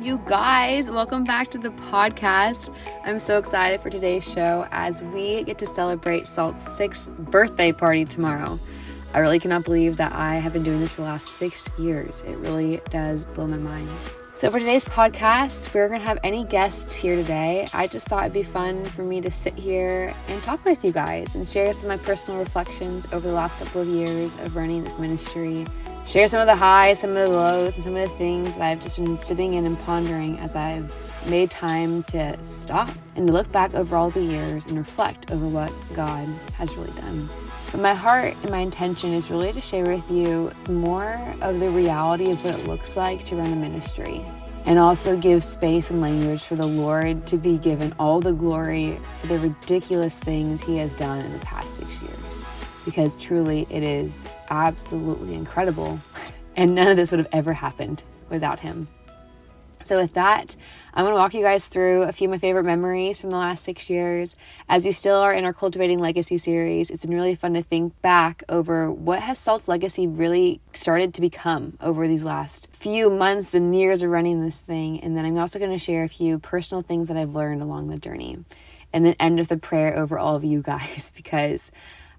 You guys, welcome back to the podcast. I'm so excited for today's show as we get to celebrate Salt's sixth birthday party tomorrow. I really cannot believe that I have been doing this for the last six years. It really does blow my mind. So, for today's podcast, we're going to have any guests here today. I just thought it'd be fun for me to sit here and talk with you guys and share some of my personal reflections over the last couple of years of running this ministry share some of the highs, some of the lows, and some of the things that I've just been sitting in and pondering as I've made time to stop and to look back over all the years and reflect over what God has really done. But my heart and my intention is really to share with you more of the reality of what it looks like to run a ministry and also give space and language for the Lord to be given all the glory for the ridiculous things He has done in the past six years because truly it is absolutely incredible. And none of this would have ever happened without him. So, with that, I'm going to walk you guys through a few of my favorite memories from the last six years. As we still are in our Cultivating Legacy series, it's been really fun to think back over what has Salt's legacy really started to become over these last few months and years of running this thing. And then I'm also going to share a few personal things that I've learned along the journey. And then end with a prayer over all of you guys because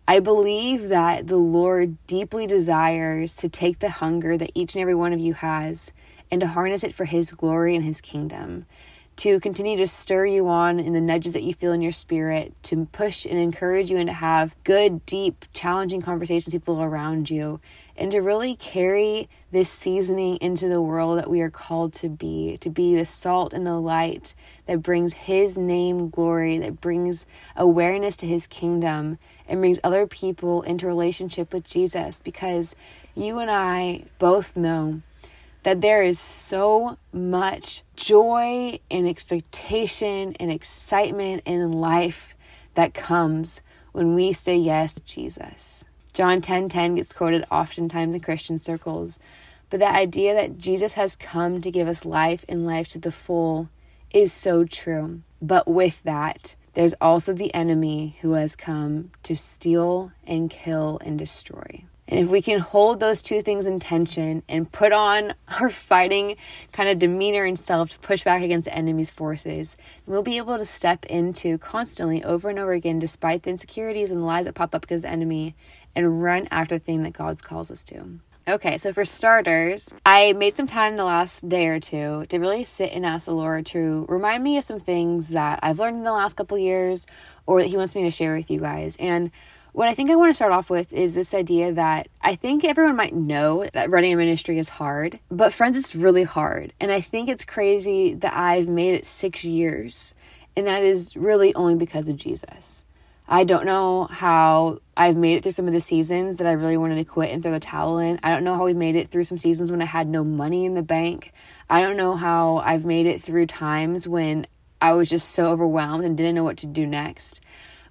I believe that the Lord deeply desires to take the hunger that each and every one of you has and to harness it for His glory and His kingdom. To continue to stir you on in the nudges that you feel in your spirit, to push and encourage you and to have good, deep, challenging conversations with people around you, and to really carry this seasoning into the world that we are called to be, to be the salt and the light that brings His name glory, that brings awareness to His kingdom, and brings other people into relationship with Jesus. Because you and I both know that there is so much joy and expectation and excitement in life that comes when we say yes to Jesus. John 10:10 10, 10 gets quoted oftentimes in Christian circles, but the idea that Jesus has come to give us life and life to the full is so true. But with that, there's also the enemy who has come to steal and kill and destroy. And if we can hold those two things in tension and put on our fighting kind of demeanor and self to push back against the enemy's forces, we'll be able to step into constantly over and over again, despite the insecurities and the lies that pop up because the enemy, and run after the thing that God calls us to. Okay, so for starters, I made some time the last day or two to really sit and ask the Lord to remind me of some things that I've learned in the last couple years or that He wants me to share with you guys. And what I think I want to start off with is this idea that I think everyone might know that running a ministry is hard, but friends, it's really hard. And I think it's crazy that I've made it six years, and that is really only because of Jesus. I don't know how I've made it through some of the seasons that I really wanted to quit and throw the towel in. I don't know how we made it through some seasons when I had no money in the bank. I don't know how I've made it through times when I was just so overwhelmed and didn't know what to do next.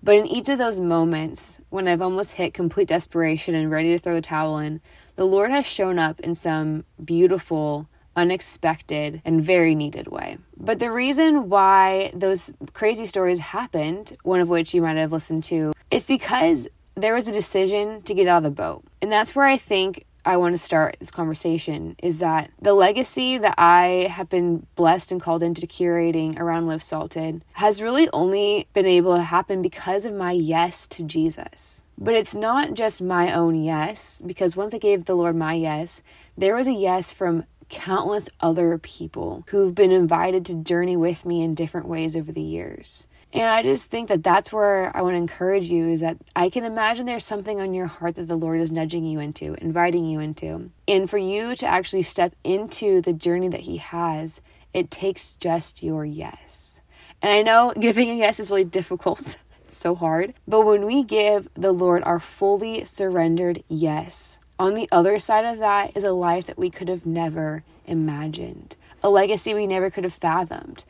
But in each of those moments, when I've almost hit complete desperation and ready to throw the towel in, the Lord has shown up in some beautiful, unexpected, and very needed way. But the reason why those crazy stories happened, one of which you might have listened to, is because there was a decision to get out of the boat. And that's where I think I want to start this conversation is that the legacy that I have been blessed and called into curating around Live Salted has really only been able to happen because of my yes to Jesus. But it's not just my own yes, because once I gave the Lord my yes, there was a yes from countless other people who've been invited to journey with me in different ways over the years. And I just think that that's where I want to encourage you is that I can imagine there's something on your heart that the Lord is nudging you into, inviting you into. And for you to actually step into the journey that He has, it takes just your yes. And I know giving a yes is really difficult. It's so hard. But when we give the Lord our fully surrendered yes, on the other side of that is a life that we could have never imagined, a legacy we never could have fathomed,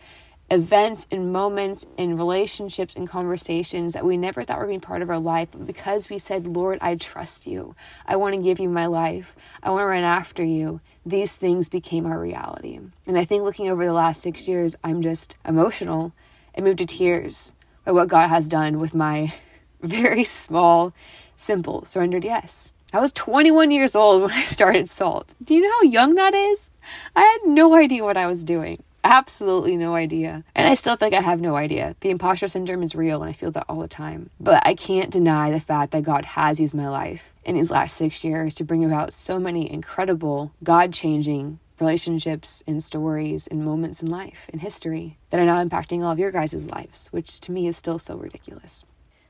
events and moments and relationships and conversations that we never thought were going to be part of our life. But because we said, Lord, I trust you, I want to give you my life, I want to run after you, these things became our reality. And I think looking over the last six years, I'm just emotional and moved to tears by what God has done with my very small, simple, surrendered yes. I was 21 years old when I started Salt. Do you know how young that is? I had no idea what I was doing. absolutely no idea. And I still think I have no idea. The imposter syndrome is real and I feel that all the time. But I can't deny the fact that God has used my life in these last six years to bring about so many incredible, God changing relationships and stories and moments in life and history that are now impacting all of your guys' lives, which to me is still so ridiculous.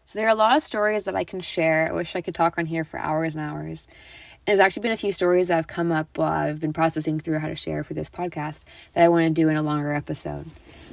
So there are a lot of stories that I can share. I wish I could talk on here for hours and hours. There's actually been a few stories that have come up while I've been processing through how to share for this podcast that I want to do in a longer episode.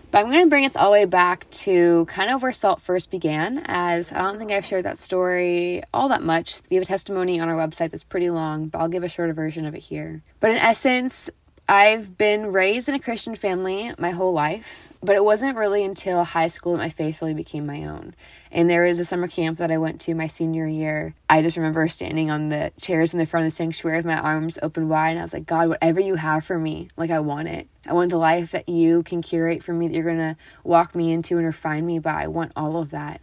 But I'm going to bring us all the way back to kind of where SALT first began, as I don't think I've shared that story all that much. We have a testimony on our website that's pretty long, but I'll give a shorter version of it here. But in essence, I've been raised in a Christian family my whole life, but it wasn't really until high school that my faith really became my own. And there was a summer camp that I went to my senior year. I just remember standing on the chairs in the front of the sanctuary with my arms open wide, and I was like, God, whatever you have for me, like I want it. I want the life that you can curate for me, that you're gonna walk me into and refine me by. I want all of that.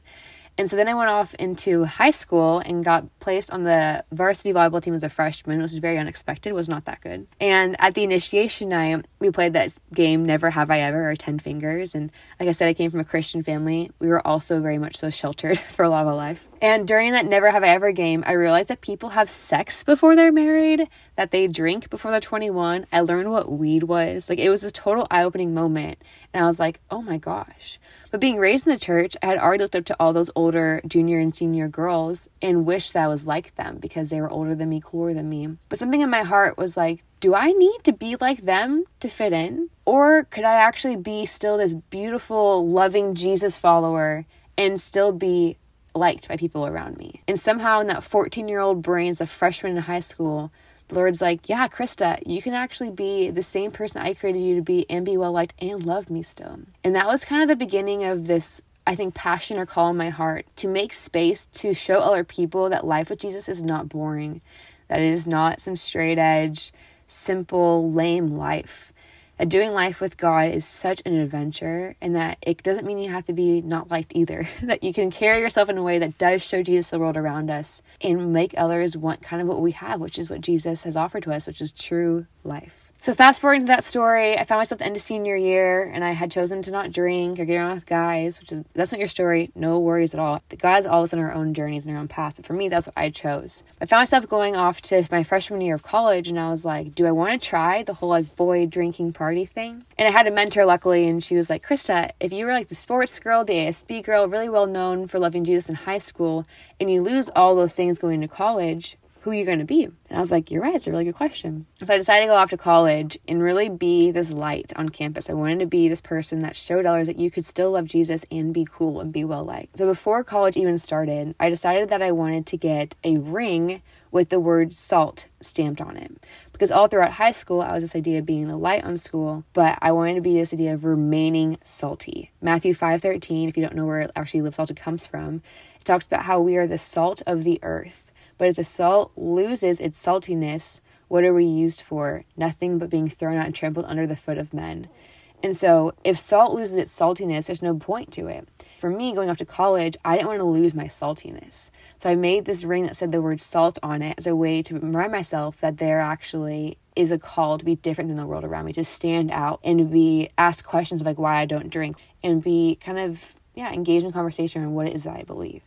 And so then I went off into high school and got placed on the varsity volleyball team as a freshman, which was very unexpected, was not that good. And at the initiation night, we played that game Never Have I Ever or Ten Fingers. And like I said, I came from a Christian family. We were also very much so sheltered for a lot of our life. And during that Never Have I Ever game, I realized that people have sex before they're married, that they drink before they're 21. I learned what weed was. Like it was this total eye opening moment. And I was like, oh my gosh. But being raised in the church, I had already looked up to all those older junior and senior girls and wished that I was like them because they were older than me, cooler than me. But something in my heart was like, do I need to be like them to fit in? Or could I actually be still this beautiful, loving Jesus follower and still be liked by people around me? And somehow in that 14 year old brain as a freshman in high school, Lord's like, yeah, Krista, you can actually be the same person I created you to be and be well liked and love me still. And that was kind of the beginning of this, I think, passion or call in my heart to make space to show other people that life with Jesus is not boring, that it is not some straight edge, simple, lame life that doing life with God is such an adventure and that it doesn't mean you have to be not liked either. that you can carry yourself in a way that does show Jesus the world around us and make others want kind of what we have, which is what Jesus has offered to us, which is true life. So fast forwarding to that story, I found myself at the end of senior year and I had chosen to not drink or get around with guys, which is that's not your story. No worries at all. The guys always on our own journeys and our own path. But for me, that's what I chose. I found myself going off to my freshman year of college and I was like, do I want to try the whole like boy drinking party thing? And I had a mentor luckily and she was like, Krista, if you were like the sports girl, the ASB girl, really well known for loving Jesus in high school, and you lose all those things going to college, who are you going to be? And I was like, you're right. It's a really good question. So I decided to go off to college and really be this light on campus. I wanted to be this person that showed others that you could still love Jesus and be cool and be well liked. So before college even started, I decided that I wanted to get a ring with the word salt stamped on it. Because all throughout high school, I was this idea of being the light on school, but I wanted to be this idea of remaining salty. Matthew 5:13, if you don't know where actually live salted comes from, it talks about how we are the salt of the earth. But if the salt loses its saltiness, what are we used for? Nothing but being thrown out and trampled under the foot of men. And so, if salt loses its saltiness, there's no point to it. For me, going off to college, I didn't want to lose my saltiness. So, I made this ring that said the word salt on it as a way to remind myself that there actually is a call to be different than the world around me, to stand out and be asked questions like why I don't drink and be kind of, yeah, engage in conversation on what it is that I believe.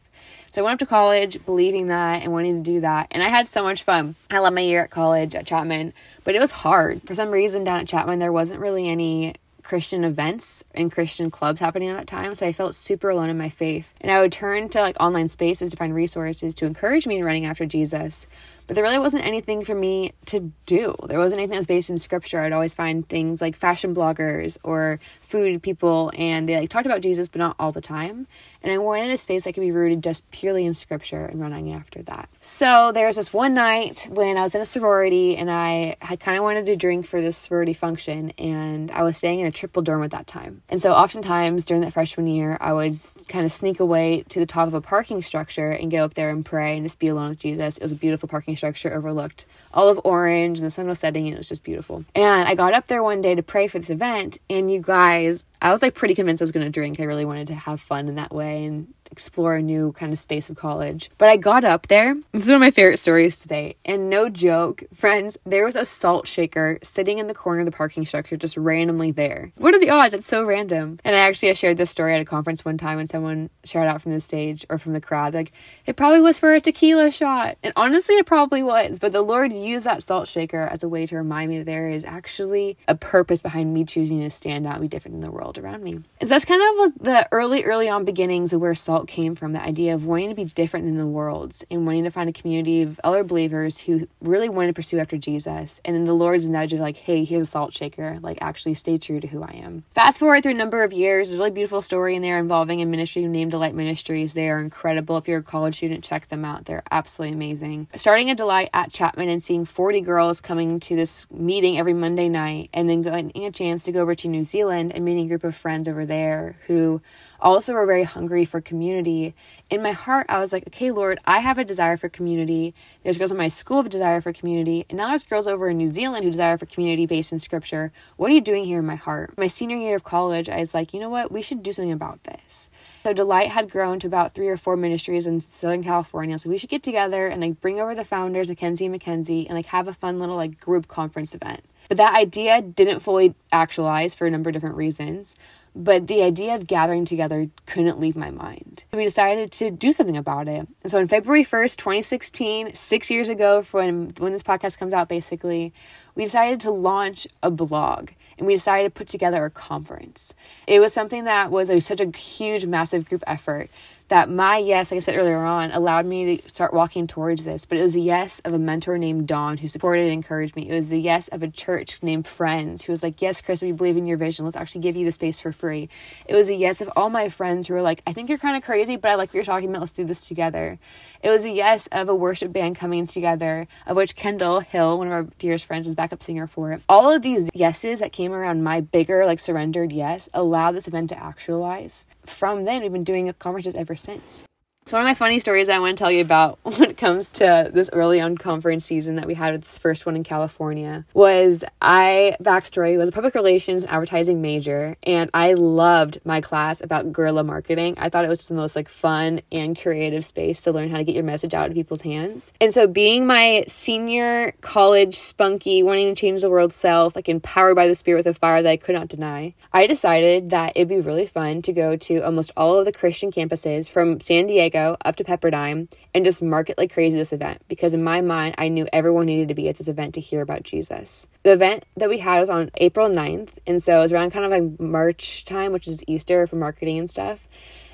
So I went up to college believing that and wanting to do that. And I had so much fun. I loved my year at college at Chapman, but it was hard. For some reason, down at Chapman, there wasn't really any Christian events and Christian clubs happening at that time. So I felt super alone in my faith. And I would turn to like online spaces to find resources to encourage me in running after Jesus. But there really wasn't anything for me to do. There wasn't anything that was based in scripture. I'd always find things like fashion bloggers or food people, and they like talked about Jesus, but not all the time. And I wanted a space that could be rooted just purely in scripture and running after that. So there was this one night when I was in a sorority and I had kind of wanted to drink for this sorority function, and I was staying in a triple dorm at that time. And so oftentimes during that freshman year, I would kind of sneak away to the top of a parking structure and go up there and pray and just be alone with Jesus. It was a beautiful parking parking structure overlooked Olive Orange and the sun was setting and it was just beautiful. And I got up there one day to pray for this event and you guys, I was like pretty convinced I was going to drink. I really wanted to have fun in that way and explore a new kind of space of college. But I got up there. This is one of my favorite stories today. And no joke, friends, there was a salt shaker sitting in the corner of the parking structure, just randomly there. What are the odds? It's so random. And I actually I shared this story at a conference one time when someone shouted out from the stage or from the crowd, like, it probably was for a tequila shot. And honestly, it probably was. But the Lord used that salt shaker as a way to remind me that there is actually a purpose behind me choosing to stand out and be different than the world around me. And so that's kind of the early, early on beginnings of where salt came from the idea of wanting to be different than the world's and wanting to find a community of other believers who really wanted to pursue after Jesus. And then the Lord's nudge of like, hey, here's a salt shaker. Like, actually stay true to who I am. Fast forward through a number of years, there's a really beautiful story in there involving a ministry named Delight Ministries. They are incredible. If you're a college student, check them out. They're absolutely amazing. Starting a Delight at Chapman and seeing 40 girls coming to this meeting every Monday night and then getting a chance to go over to New Zealand and meeting a group of friends over there who also were very hungry for community. In my heart, I was like, okay, Lord, I have a desire for community. There's girls in my school have a desire for community. And now there's girls over in New Zealand who desire for community based in scripture. What are you doing here in my heart? My senior year of college, I was like, you know what? We should do something about this. So Delight had grown to about three or four ministries in Southern California. So we should get together and like bring over the founders, Mackenzie and Mackenzie, and like have a fun little like group conference event. But that idea didn't fully actualize for a number of different reasons but the idea of gathering together couldn't leave my mind. We decided to do something about it. And so on February 1st, 2016, six years ago, when, when this podcast comes out, basically, we decided to launch a blog and we decided to put together a conference. It was something that was a, such a huge, massive group effort that my yes, like I said earlier on, allowed me to start walking towards this. But it was the yes of a mentor named Dawn who supported and encouraged me. It was the yes of a church named Friends who was like, Yes, Chris, we believe in your vision. Let's actually give you the space for free. It was a yes of all my friends who were like, I think you're kind of crazy, but I like what you're talking about. Let's do this together. It was a yes of a worship band coming together, of which Kendall Hill, one of our dearest friends, was backup singer for it. All of these yeses that came around my bigger, like surrendered yes allowed this event to actualize. From then, we've been doing conferences ever since. So one of my funny stories I want to tell you about when it comes to this early on conference season that we had with this first one in California was I backstory was a public relations and advertising major and I loved my class about guerrilla marketing. I thought it was the most like fun and creative space to learn how to get your message out to people's hands. And so being my senior college spunky wanting to change the world self, like empowered by the spirit with a fire that I could not deny, I decided that it'd be really fun to go to almost all of the Christian campuses from San Diego Diego up to Pepperdine and just market like crazy this event because in my mind, I knew everyone needed to be at this event to hear about Jesus. The event that we had was on April 9th, and so it was around kind of like March time, which is Easter for marketing and stuff.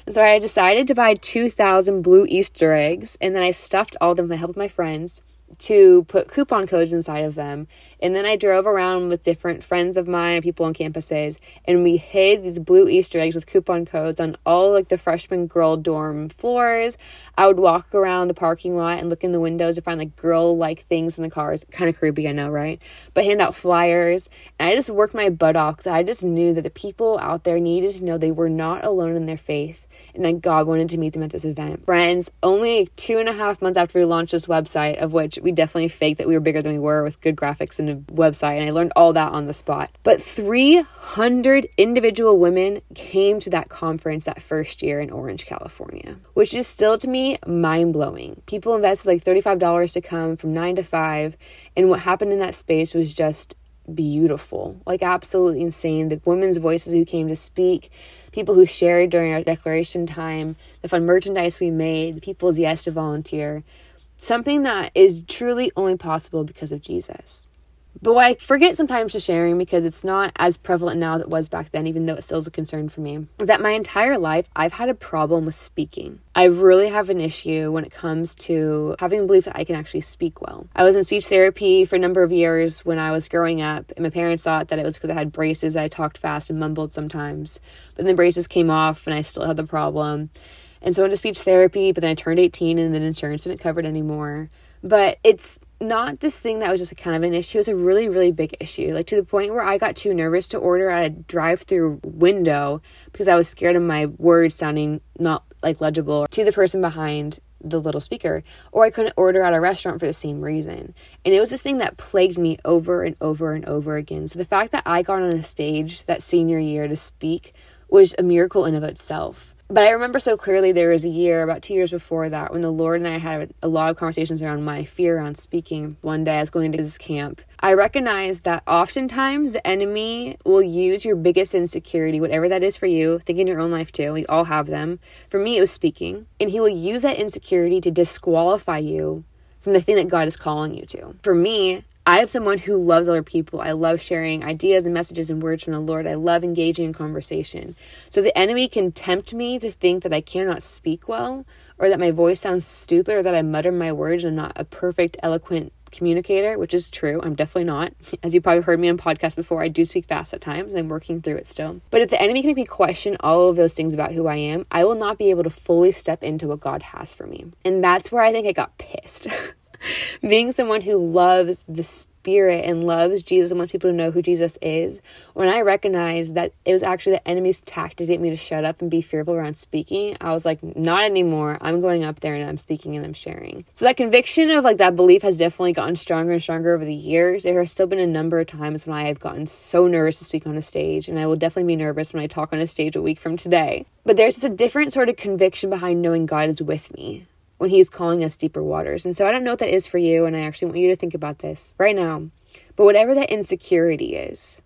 And so I decided to buy 2,000 blue Easter eggs, and then I stuffed all of them with the help of my friends to put coupon codes inside of them. And then I drove around with different friends of mine and people on campuses, and we hid these blue Easter eggs with coupon codes on all like the freshman girl dorm floors. I would walk around the parking lot and look in the windows to find like girl like things in the cars. Kind of creepy, I know, right? But hand out flyers. And I just worked my butt off because I just knew that the people out there needed to know they were not alone in their faith and that God wanted to meet them at this event. Friends, only two and a half months after we launched this website, of which we definitely faked that we were bigger than we were with good graphics and a website, and I learned all that on the spot. But 300 individual women came to that conference that first year in Orange, California, which is still to me mind blowing. People invested like $35 to come from nine to five, and what happened in that space was just beautiful, like absolutely insane. The women's voices who came to speak, people who shared during our declaration time, the fun merchandise we made, the people's yes to volunteer. Something that is truly only possible because of Jesus. But I forget sometimes to sharing because it's not as prevalent now as it was back then, even though it still is a concern for me, is that my entire life I've had a problem with speaking. I really have an issue when it comes to having a belief that I can actually speak well. I was in speech therapy for a number of years when I was growing up, and my parents thought that it was because I had braces. I talked fast and mumbled sometimes. But then the braces came off, and I still had the problem. And so I went to speech therapy, but then I turned 18 and then insurance didn't cover it anymore. But it's not this thing that was just kind of an issue. It's a really, really big issue. Like to the point where I got too nervous to order at a drive through window because I was scared of my words sounding not like legible to the person behind the little speaker. Or I couldn't order at a restaurant for the same reason. And it was this thing that plagued me over and over and over again. So the fact that I got on a stage that senior year to speak was a miracle in of itself. But I remember so clearly there was a year, about two years before that, when the Lord and I had a lot of conversations around my fear around speaking. One day I was going to this camp. I recognized that oftentimes the enemy will use your biggest insecurity, whatever that is for you, think in your own life too. We all have them. For me, it was speaking. And he will use that insecurity to disqualify you from the thing that God is calling you to. For me, I am someone who loves other people. I love sharing ideas and messages and words from the Lord. I love engaging in conversation. So the enemy can tempt me to think that I cannot speak well, or that my voice sounds stupid, or that I mutter my words and I'm not a perfect, eloquent communicator, which is true. I'm definitely not. As you probably heard me on podcasts before, I do speak fast at times and I'm working through it still. But if the enemy can make me question all of those things about who I am, I will not be able to fully step into what God has for me. And that's where I think I got pissed. being someone who loves the spirit and loves Jesus and wants people to know who Jesus is, when I recognized that it was actually the enemy's tactic to get me to shut up and be fearful around speaking, I was like, not anymore. I'm going up there and I'm speaking and I'm sharing. So that conviction of like that belief has definitely gotten stronger and stronger over the years. There has still been a number of times when I have gotten so nervous to speak on a stage, and I will definitely be nervous when I talk on a stage a week from today. But there's just a different sort of conviction behind knowing God is with me when He's calling us deeper waters. And so I don't know what that is for you, and I actually want you to think about this right now. But whatever that insecurity is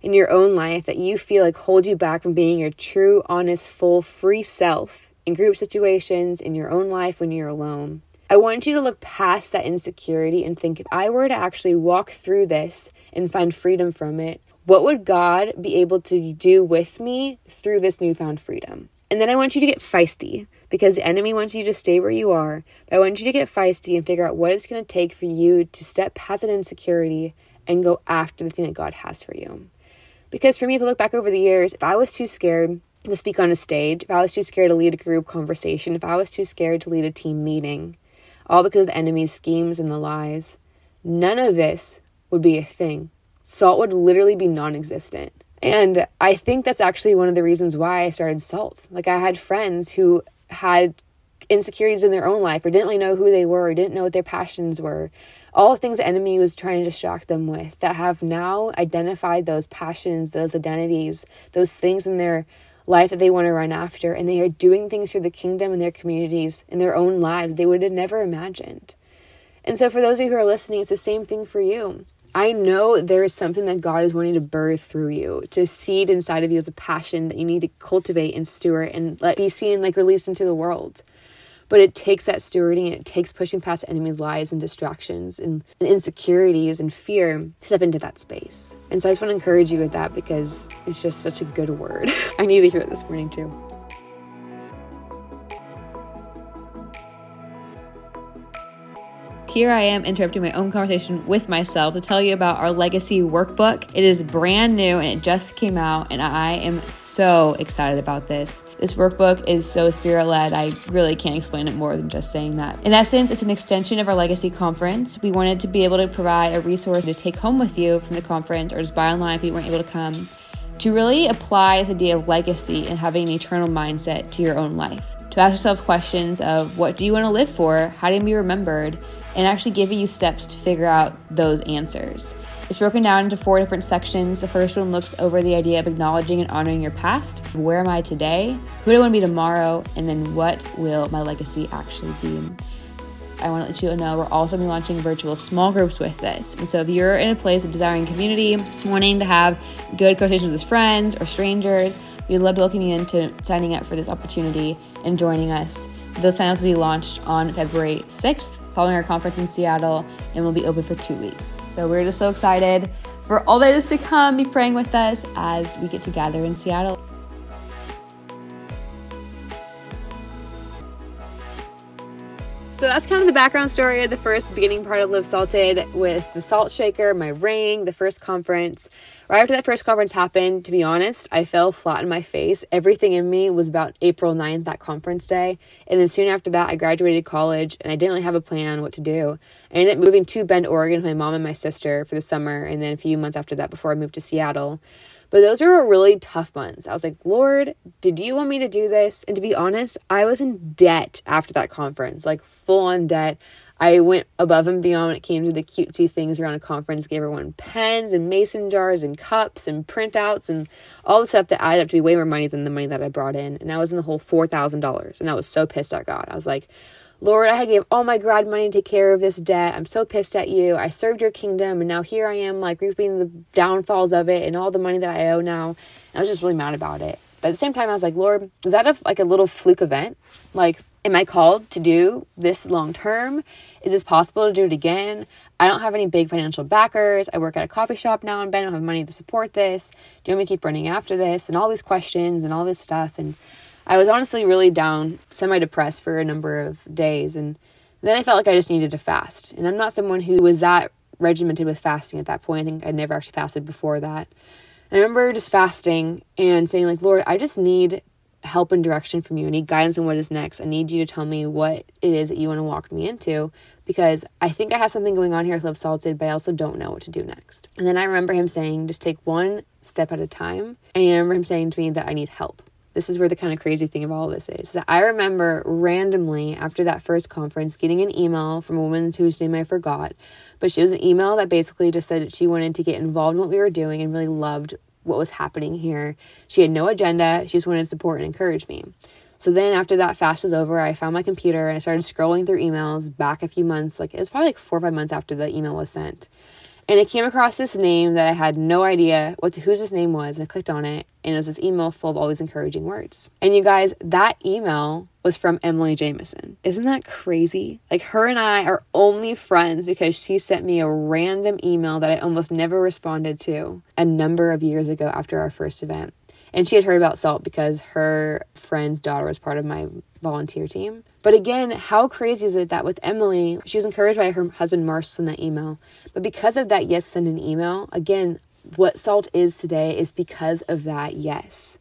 in your own life that you feel like holds you back from being your true, honest, full, free self in group situations, in your own life when you're alone, I want you to look past that insecurity and think if I were to actually walk through this and find freedom from it, what would God be able to do with me through this newfound freedom? And then I want you to get feisty because the enemy wants you to stay where you are. But I want you to get feisty and figure out what it's going to take for you to step past that insecurity and go after the thing that God has for you. Because for me, if I look back over the years, if I was too scared to speak on a stage, if I was too scared to lead a group conversation, if I was too scared to lead a team meeting, all because of the enemy's schemes and the lies, none of this would be a thing. Salt would literally be non existent. And I think that's actually one of the reasons why I started Salt. Like, I had friends who had insecurities in their own life or didn't really know who they were or didn't know what their passions were. All the things the enemy was trying to distract them with that have now identified those passions those identities those things in their life that they want to run after. And they are doing things for the kingdom and their communities in their own lives they would have never imagined. And so for those of you who are listening it's the same thing for you I know there is something that God is wanting to birth through you, to seed inside of you as a passion that you need to cultivate and steward and let be seen, like released into the world. But it takes that stewarding, it takes pushing past enemies' lies and distractions and, and insecurities and fear to step into that space. And so I just want to encourage you with that because it's just such a good word. I need to hear it this morning too. Here I am interrupting my own conversation with myself to tell you about our legacy workbook. It is brand new and it just came out, and I am so excited about this. This workbook is so spirit led, I really can't explain it more than just saying that. In essence, it's an extension of our legacy conference. We wanted to be able to provide a resource to take home with you from the conference or just buy online if you weren't able to come to really apply this idea of legacy and having an eternal mindset to your own life. To ask yourself questions of what do you want to live for? How do you want to be remembered? And actually giving you steps to figure out those answers. It's broken down into four different sections. The first one looks over the idea of acknowledging and honoring your past. Where am I today? Who do I want to be tomorrow? And then what will my legacy actually be? I want to let you know we're also be launching virtual small groups with this. And so if you're in a place of desiring community, wanting to have good conversations with friends or strangers, we'd love to welcome you into signing up for this opportunity and joining us. Those signups will be launched on February 6th following our conference in Seattle and we'll be open for two weeks. So we're just so excited for all that is to come. Be praying with us as we get to gather in Seattle. So that's kind of the background story of the first beginning part of Live Salted with the salt shaker, my ring, the first conference. Right after that first conference happened, to be honest, I fell flat on my face. Everything in me was about April 9th, that conference day. And then soon after that, I graduated college and I didn't really have a plan what to do. I ended up moving to Bend, Oregon with my mom and my sister for the summer. And then a few months after that, before I moved to Seattle. But those were really tough months. I was like, Lord, did you want me to do this? And to be honest, I was in debt after that conference, like full on debt. I went above and beyond when it came to the cutesy things around a conference, gave everyone pens and mason jars and cups and printouts and all the stuff that added up to be way more money than the money that I brought in. And I was in the whole $4,000. And I was so pissed at God. I was like, Lord, I had gave all my grad money to take care of this debt. I'm so pissed at you. I served your kingdom, and now here I am, like reaping the downfalls of it and all the money that I owe now. And I was just really mad about it. But at the same time, I was like, Lord, is that a, like a little fluke event? Like, am I called to do this long term? Is this possible to do it again? I don't have any big financial backers. I work at a coffee shop now and Bend. I don't have money to support this. Do you want me to keep running after this? And all these questions and all this stuff. And I was honestly really down, semi depressed for a number of days. And then I felt like I just needed to fast. And I'm not someone who was that regimented with fasting at that point. I think I'd never actually fasted before that. And I remember just fasting and saying, like, Lord, I just need help and direction from you. I need guidance on what is next. I need you to tell me what it is that you want to walk me into because I think I have something going on here with Live Salted, but I also don't know what to do next. And then I remember him saying, just take one step at a time. And I remember him saying to me that I need help this is where the kind of crazy thing of all this is that I remember randomly after that first conference getting an email from a woman whose name I forgot, but she was an email that basically just said that she wanted to get involved in what we were doing and really loved what was happening here. She had no agenda, she just wanted to support and encourage me. So then after that fast was over, I found my computer and I started scrolling through emails back a few months, like it was probably like four or five months after the email was sent. And I came across this name that I had no idea what the, whose this name was, and I clicked on it, and it was this email full of all these encouraging words. And you guys, that email was from Emily Jameson. Isn't that crazy? Like her and I are only friends because she sent me a random email that I almost never responded to a number of years ago after our first event. And she had heard about SALT because her friend's daughter was part of my volunteer team. But again, how crazy is it that with Emily, she was encouraged by her husband Marshall in that email. But because of that yes, send an email, again, what SALT is today is because of that yes.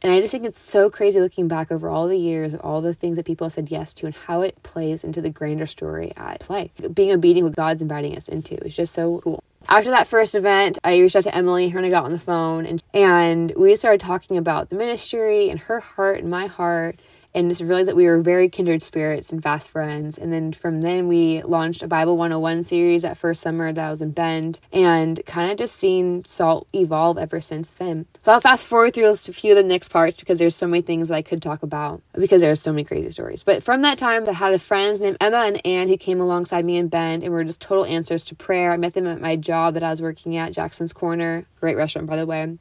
And I just think it's so crazy looking back over all the years of all the things that people have said yes to and how it plays into the grander story at play. Being obedient what God's inviting us into is just so cool. After that first event, I reached out to Emily, her and I got on the phone and and we started talking about the ministry and her heart and my heart and just realized that we were very kindred spirits and fast friends. And then from then, we launched a Bible 101 series that first summer that I was in Bend and kind of just seen SALT evolve ever since then. So I'll fast forward through a few of the next parts because there's so many things I could talk about because there's so many crazy stories. But from that time, I had a friends named Emma and Ann who came alongside me in Bend and were just total answers to prayer. I met them at my job that I was working at, Jackson's Corner, great restaurant, by the way.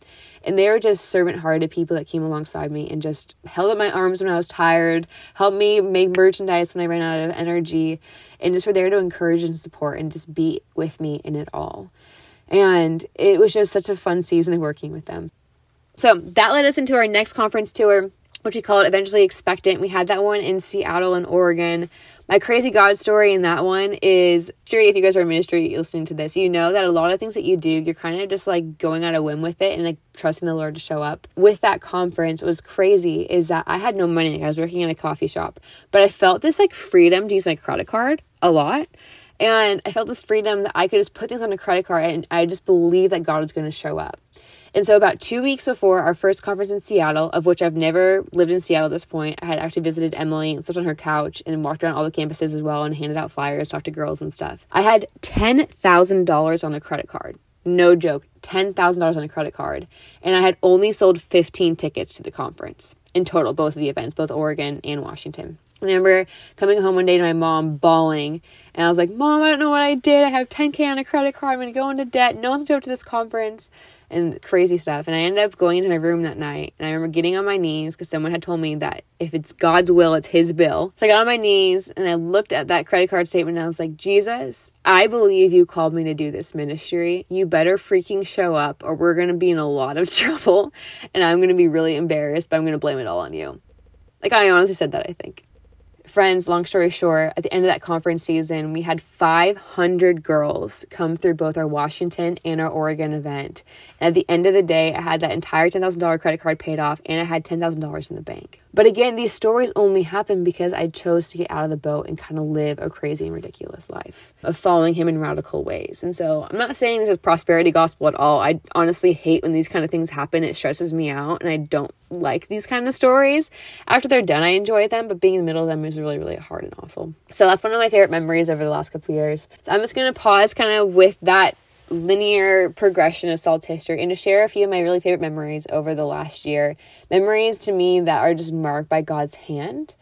And they were just servant hearted people that came alongside me and just held up my arms when I was tired, helped me make merchandise when I ran out of energy, and just were there to encourage and support and just be with me in it all. And it was just such a fun season of working with them. So that led us into our next conference tour, which we called Eventually Expectant. We had that one in Seattle and Oregon my crazy God story in that one is Jerry, if you guys are in ministry listening to this, you know that a lot of things that you do, you're kind of just like going on a whim with it and like trusting the Lord to show up. With that conference, what was crazy is that I had no money. I was working in a coffee shop, but I felt this like freedom to use my credit card a lot. And I felt this freedom that I could just put things on a credit card and I just believed that God was going to show up. And so, about two weeks before our first conference in Seattle, of which I've never lived in Seattle at this point, I had actually visited Emily and slept on her couch and walked around all the campuses as well and handed out flyers, talked to girls and stuff. I had $10,000 on a credit card. No joke, $10,000 on a credit card. And I had only sold 15 tickets to the conference in total, both of the events, both Oregon and Washington. I remember coming home one day to my mom bawling, and I was like, Mom, I don't know what I did. I have 10K on a credit card. I'm going to go into debt. No one's going to up to this conference and crazy stuff. And I ended up going into my room that night. And I remember getting on my knees because someone had told me that if it's God's will, it's His bill. So I got on my knees and I looked at that credit card statement and I was like, Jesus, I believe you called me to do this ministry. You better freaking show up or we're going to be in a lot of trouble. And I'm going to be really embarrassed, but I'm going to blame it all on you. Like, I honestly said that, I think friends, long story short, at the end of that conference season, we had 500 girls come through both our Washington and our Oregon event. And at the end of the day, I had that entire $10,000 credit card paid off and I had $10,000 in the bank. But again, these stories only happen because I chose to get out of the boat and kind of live a crazy and ridiculous life of following him in radical ways. And so I'm not saying this is prosperity gospel at all. I honestly hate when these kind of things happen. It stresses me out and I don't like these kind of stories. After they're done, I enjoy them, but being in the middle of them is really, really hard and awful. So that's one of my favorite memories over the last couple years. So I'm just going to pause kind of with that linear progression of Salt's history and to share a few of my really favorite memories over the last year. Memories to me that are just marked by God's hand.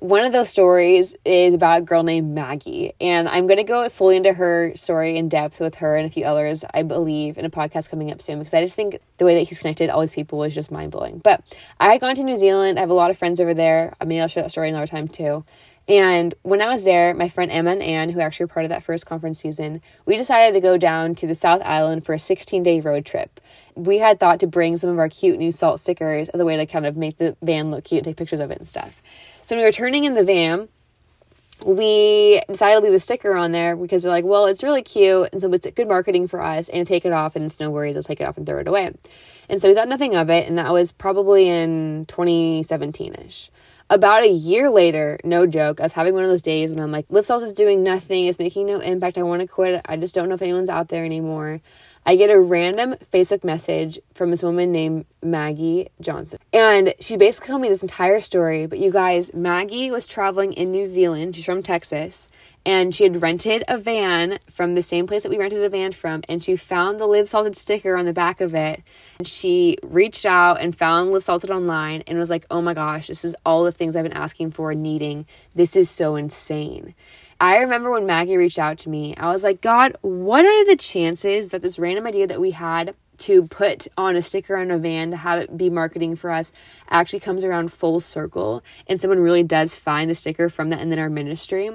One of those stories is about a girl named Maggie, and I'm going to go fully into her story in depth with her and a few others, I believe, in a podcast coming up soon because I just think the way that he's connected all these people was just mind blowing. But I had gone to New Zealand, I have a lot of friends over there. Maybe I'll share that story another time too. And when I was there, my friend Emma and Anne, who actually were part of that first conference season, we decided to go down to the South Island for a 16 day road trip. We had thought to bring some of our cute new salt stickers as a way to kind of make the van look cute and take pictures of it and stuff. So when we were turning in the van, we decided to leave the sticker on there because they're like, well, it's really cute. And so it's good marketing for us and take it off and it's no worries. I'll take it off and throw it away. And so we thought nothing of it. And that was probably in 2017 ish. About a year later, no joke, I was having one of those days when I'm like, Live Salt is doing nothing, it's making no impact, I want to quit, I just don't know if anyone's out there anymore. I get a random Facebook message from this woman named Maggie Johnson. And she basically told me this entire story. But you guys, Maggie was traveling in New Zealand. She's from Texas and she had rented a van from the same place that we rented a van from and she found the live salted sticker on the back of it. And she reached out and found live salted online and was like oh my gosh this is all the things i've been asking for and needing. This is so insane. I remember when maggie reached out to me i was like god what are the chances that this random idea that we had to put on a sticker on a van to have it be marketing for us actually comes around full circle and someone really does find the sticker from that and then our ministry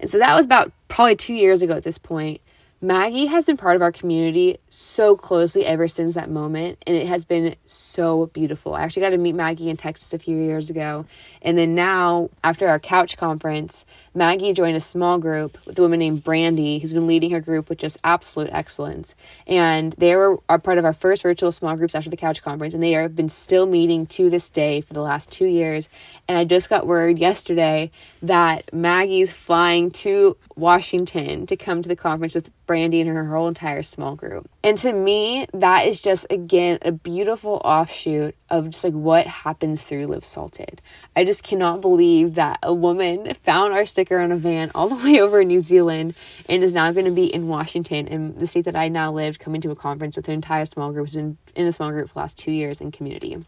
and so that was about probably two years ago at this point. Maggie has been part of our community so closely ever since that moment, and it has been so beautiful. I actually got to meet Maggie in Texas a few years ago, and then now, after our couch conference, Maggie joined a small group with a woman named Brandy, who's been leading her group with just absolute excellence. And they were are part of our first virtual small groups after the couch conference, and they have been still meeting to this day for the last two years. And I just got word yesterday that Maggie's flying to Washington to come to the conference with Brandy and her whole entire small group. And to me, that is just again a beautiful offshoot of just like what happens through Live Salted. I just cannot believe that a woman found our sticker on a van all the way over in New Zealand and is now going to be in Washington, in the state that I now live, coming to a conference with an entire small group. Has been in a small group for the last two years in community.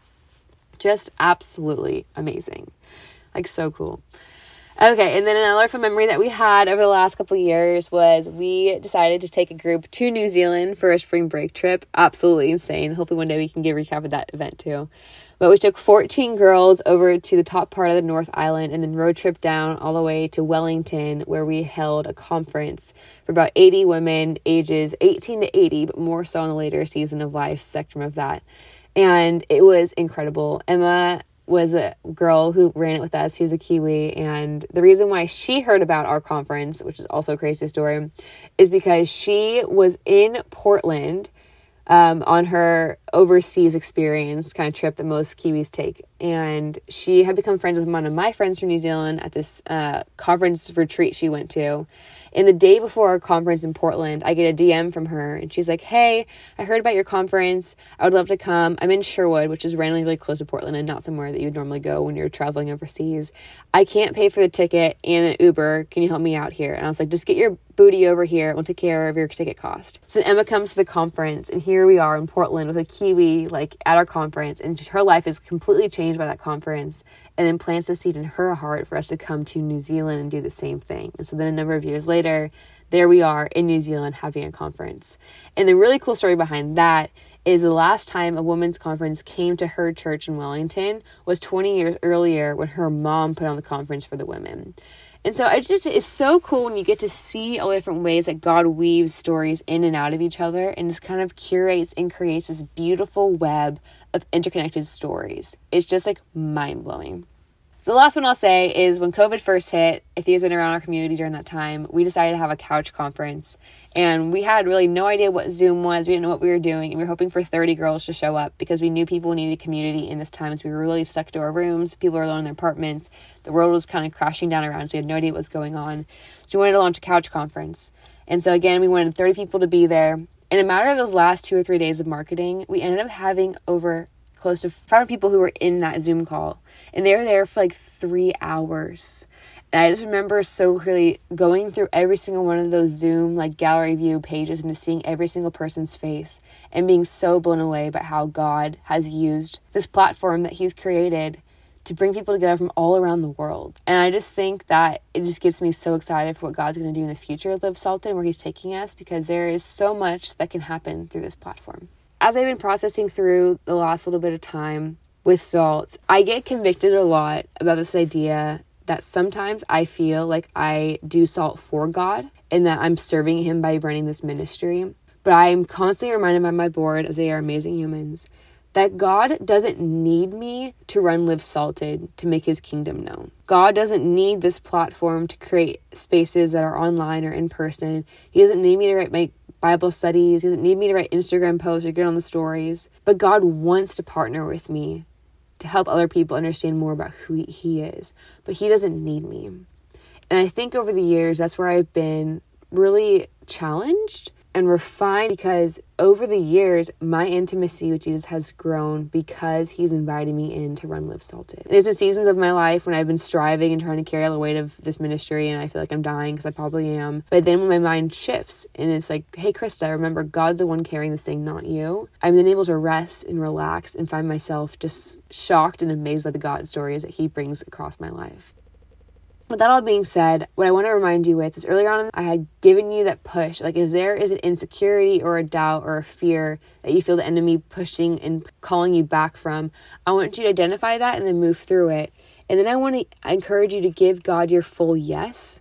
Just absolutely amazing. Like so cool. Okay, and then another fun memory that we had over the last couple years was we decided to take a group to New Zealand for a spring break trip. Absolutely insane. Hopefully one day we can get recap of that event too. But we took 14 girls over to the top part of the North Island and then road trip down all the way to Wellington, where we held a conference for about 80 women, ages 18 to 80, but more so in the later season of life spectrum of that. And it was incredible. Emma was a girl who ran it with us. Was a Kiwi. And the reason why she heard about our conference, which is also a crazy story, is because she was in Portland um, on her overseas experience kind of trip that most Kiwis take. And she had become friends with one of my friends from New Zealand at this uh, conference retreat she went to. And the day before our conference in Portland, I get a DM from her and she's like, Hey, I heard about your conference. I would love to come. I'm in Sherwood, which is randomly really close to Portland and not somewhere that you'd normally go when you're traveling overseas. I can't pay for the ticket and an Uber. Can you help me out here? And I was like, Just get your booty over here. We'll take care of your ticket cost. So Emma comes to the conference, and here we are in Portland with a Kiwi like at our conference, and her life is completely changed by that conference and then plants the seed in her heart for us to come to New Zealand and do the same thing. And so then a number of years later, there we are in New Zealand having a conference. And the really cool story behind that is the last time a women's conference came to her church in Wellington was 20 years earlier when her mom put on the conference for the women. And so I just it's so cool when you get to see all the different ways that God weaves stories in and out of each other and just kind of curates and creates this beautiful web of interconnected stories. It's just like mind blowing. The last one I'll say is when COVID first hit, if you guys been around our community during that time, we decided to have a couch conference. And we had really no idea what Zoom was. We didn't know what we were doing. And we were hoping for 30 girls to show up because we knew people needed community in this time. So we were really stuck to our rooms. People were alone in their apartments. The world was kind of crashing down around us. We had no idea what was going on. So we wanted to launch a couch conference. And so again, we wanted 30 people to be there. In a matter of those last two or three days of marketing, we ended up having over close to 500 people who were in that Zoom call and they were there for like three hours. And I just remember so clearly going through every single one of those Zoom like gallery view pages and just seeing every single person's face and being so blown away by how God has used this platform that He's created to bring people together from all around the world. And I just think that it just gets me so excited for what God's going to do in the future of Live Salted, where He's taking us, because there is so much that can happen through this platform. As I've been processing through the last little bit of time, with salt, I get convicted a lot about this idea that sometimes I feel like I do salt for God and that I'm serving Him by running this ministry. But I'm constantly reminded by my board, as they are amazing humans, that God doesn't need me to run Live Salted to make His kingdom known. God doesn't need this platform to create spaces that are online or in person. He doesn't need me to write my Bible studies. He doesn't need me to write Instagram posts or get on the stories. But God wants to partner with me to help other people understand more about who he is, but he doesn't need me. And I think over the years, that's where I've been really challenged and refined because over the years, my intimacy with Jesus has grown because he's invited me in to run Live Salted. And there's been seasons of my life when I've been striving and trying to carry the weight of this ministry and I feel like I'm dying because I probably am. But then when my mind shifts and it's like, hey, Krista, remember God's the one carrying this thing, not you. I'm then able to rest and relax and find myself just shocked and amazed by the God stories that he brings across my life. With that all being said, what I want to remind you with is earlier on, I had given you that push. Like, if there is an insecurity or a doubt or a fear that you feel the enemy pushing and calling you back from, I want you to identify that and then move through it. And then I want to encourage you to give God your full yes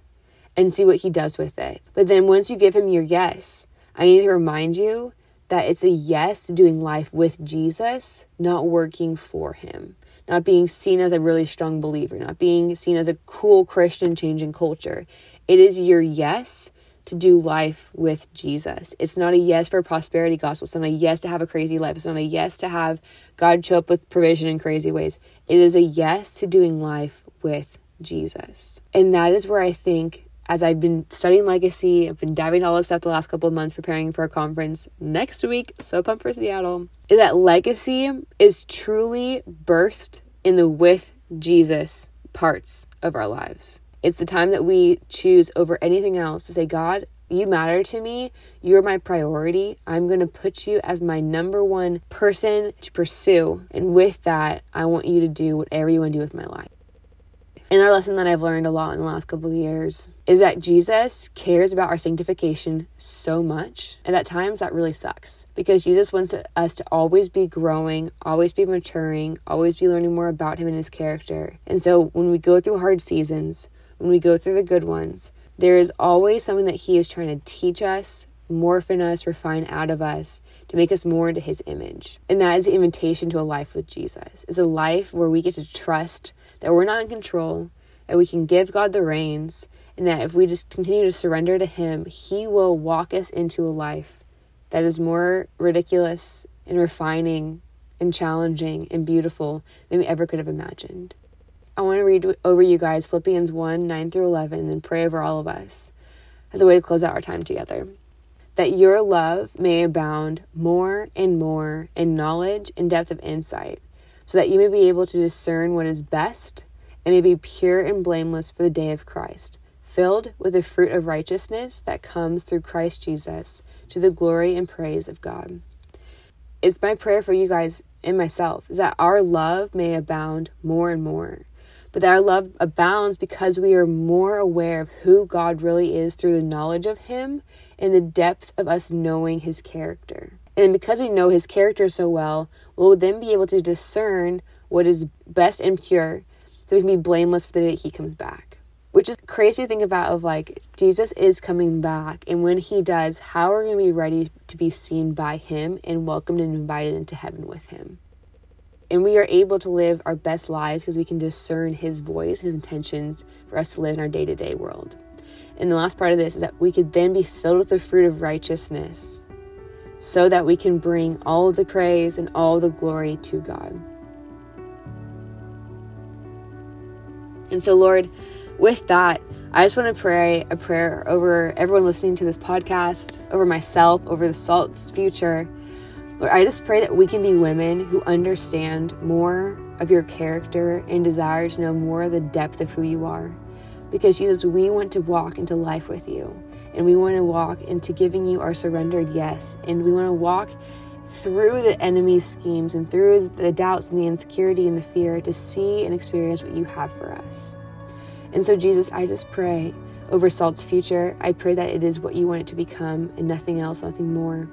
and see what He does with it. But then once you give Him your yes, I need to remind you that it's a yes to doing life with Jesus, not working for Him not being seen as a really strong believer, not being seen as a cool Christian changing culture. It is your yes to do life with Jesus. It's not a yes for a prosperity gospel. It's not a yes to have a crazy life. It's not a yes to have God show up with provision in crazy ways. It is a yes to doing life with Jesus. And that is where I think as I've been studying legacy, I've been diving all this stuff the last couple of months preparing for a conference next week. So pumped for Seattle. Is that legacy is truly birthed in the with Jesus parts of our lives. It's the time that we choose over anything else to say, God, you matter to me. You're my priority. I'm going to put you as my number one person to pursue. And with that, I want you to do whatever you want to do with my life. Another lesson that I've learned a lot in the last couple of years is that Jesus cares about our sanctification so much. And at times that really sucks because Jesus wants us to always be growing, always be maturing, always be learning more about him and his character. And so when we go through hard seasons, when we go through the good ones, there is always something that he is trying to teach us, morph in us, refine out of us to make us more into his image. And that is the invitation to a life with Jesus. It's a life where we get to trust that we're not in control, that we can give God the reins, and that if we just continue to surrender to Him, He will walk us into a life that is more ridiculous and refining and challenging and beautiful than we ever could have imagined. I want to read over you guys Philippians 1 9 through 11 and then pray over all of us as a way to close out our time together. That your love may abound more and more in knowledge and depth of insight so that you may be able to discern what is best and may be pure and blameless for the day of Christ, filled with the fruit of righteousness that comes through Christ Jesus to the glory and praise of God. It's my prayer for you guys and myself is that our love may abound more and more, but that our love abounds because we are more aware of who God really is through the knowledge of Him and the depth of us knowing His character. And because we know his character so well, we'll then be able to discern what is best and pure so we can be blameless for the day he comes back. Which is crazy to think about of like Jesus is coming back and when he does, how are we going to be ready to be seen by him and welcomed and invited into heaven with him? And we are able to live our best lives because we can discern His voice, His intentions for us to live in our day to day world. And the last part of this is that we could then be filled with the fruit of righteousness so that we can bring all the praise and all the glory to God. And so, Lord, with that, I just want to pray a prayer over everyone listening to this podcast, over myself, over the Salt's future. Lord, I just pray that we can be women who understand more of your character and desire to know more of the depth of who you are. Because, Jesus, we want to walk into life with you and we want to walk into giving you our surrendered yes. And we want to walk through the enemy's schemes and through the doubts and the insecurity and the fear to see and experience what you have for us. And so, Jesus, I just pray over Salt's future. I pray that it is what you want it to become and nothing else, nothing more.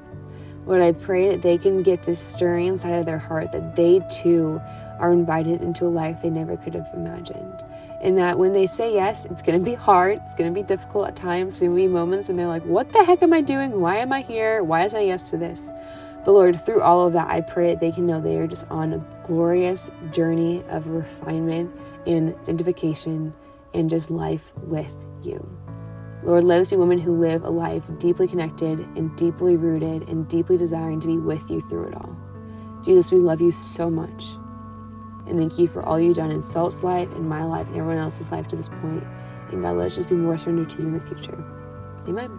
Lord, I pray that they can get this stirring inside of their heart that they too are invited into a life they never could have imagined and that when they say yes, it's going to be hard. It's going to be difficult at times. There will be moments when they're like, What the heck am I doing? Why am I here? Why is I yes to this? But Lord, through all of that, I pray that they can know they are just on a glorious journey of refinement and sanctification and just life with you. Lord, let us be women who live a life deeply connected and deeply rooted and deeply desiring to be with you through it all. Jesus, we love you so much. And thank you for all you've done in Salt's life, in my life, and everyone else's life to this point. And God, let's just be more surrendered to you in the future. Amen.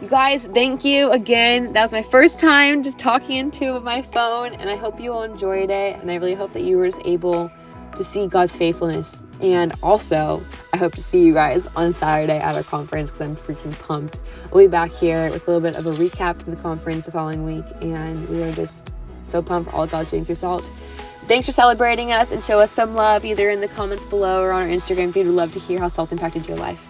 You guys, thank you again. That was my first time just talking into my phone, and I hope you all enjoyed it. And I really hope that you were able to see God's faithfulness. And also, I hope to see you guys on Saturday at our conference because I'm freaking pumped. We'll be back here with a little bit of a recap from the conference the following week. And we are just so pumped for all God's doing through Salt. Thanks for celebrating us and show us some love either in the comments below or on our Instagram feed. We'd love to hear how Salt impacted your life.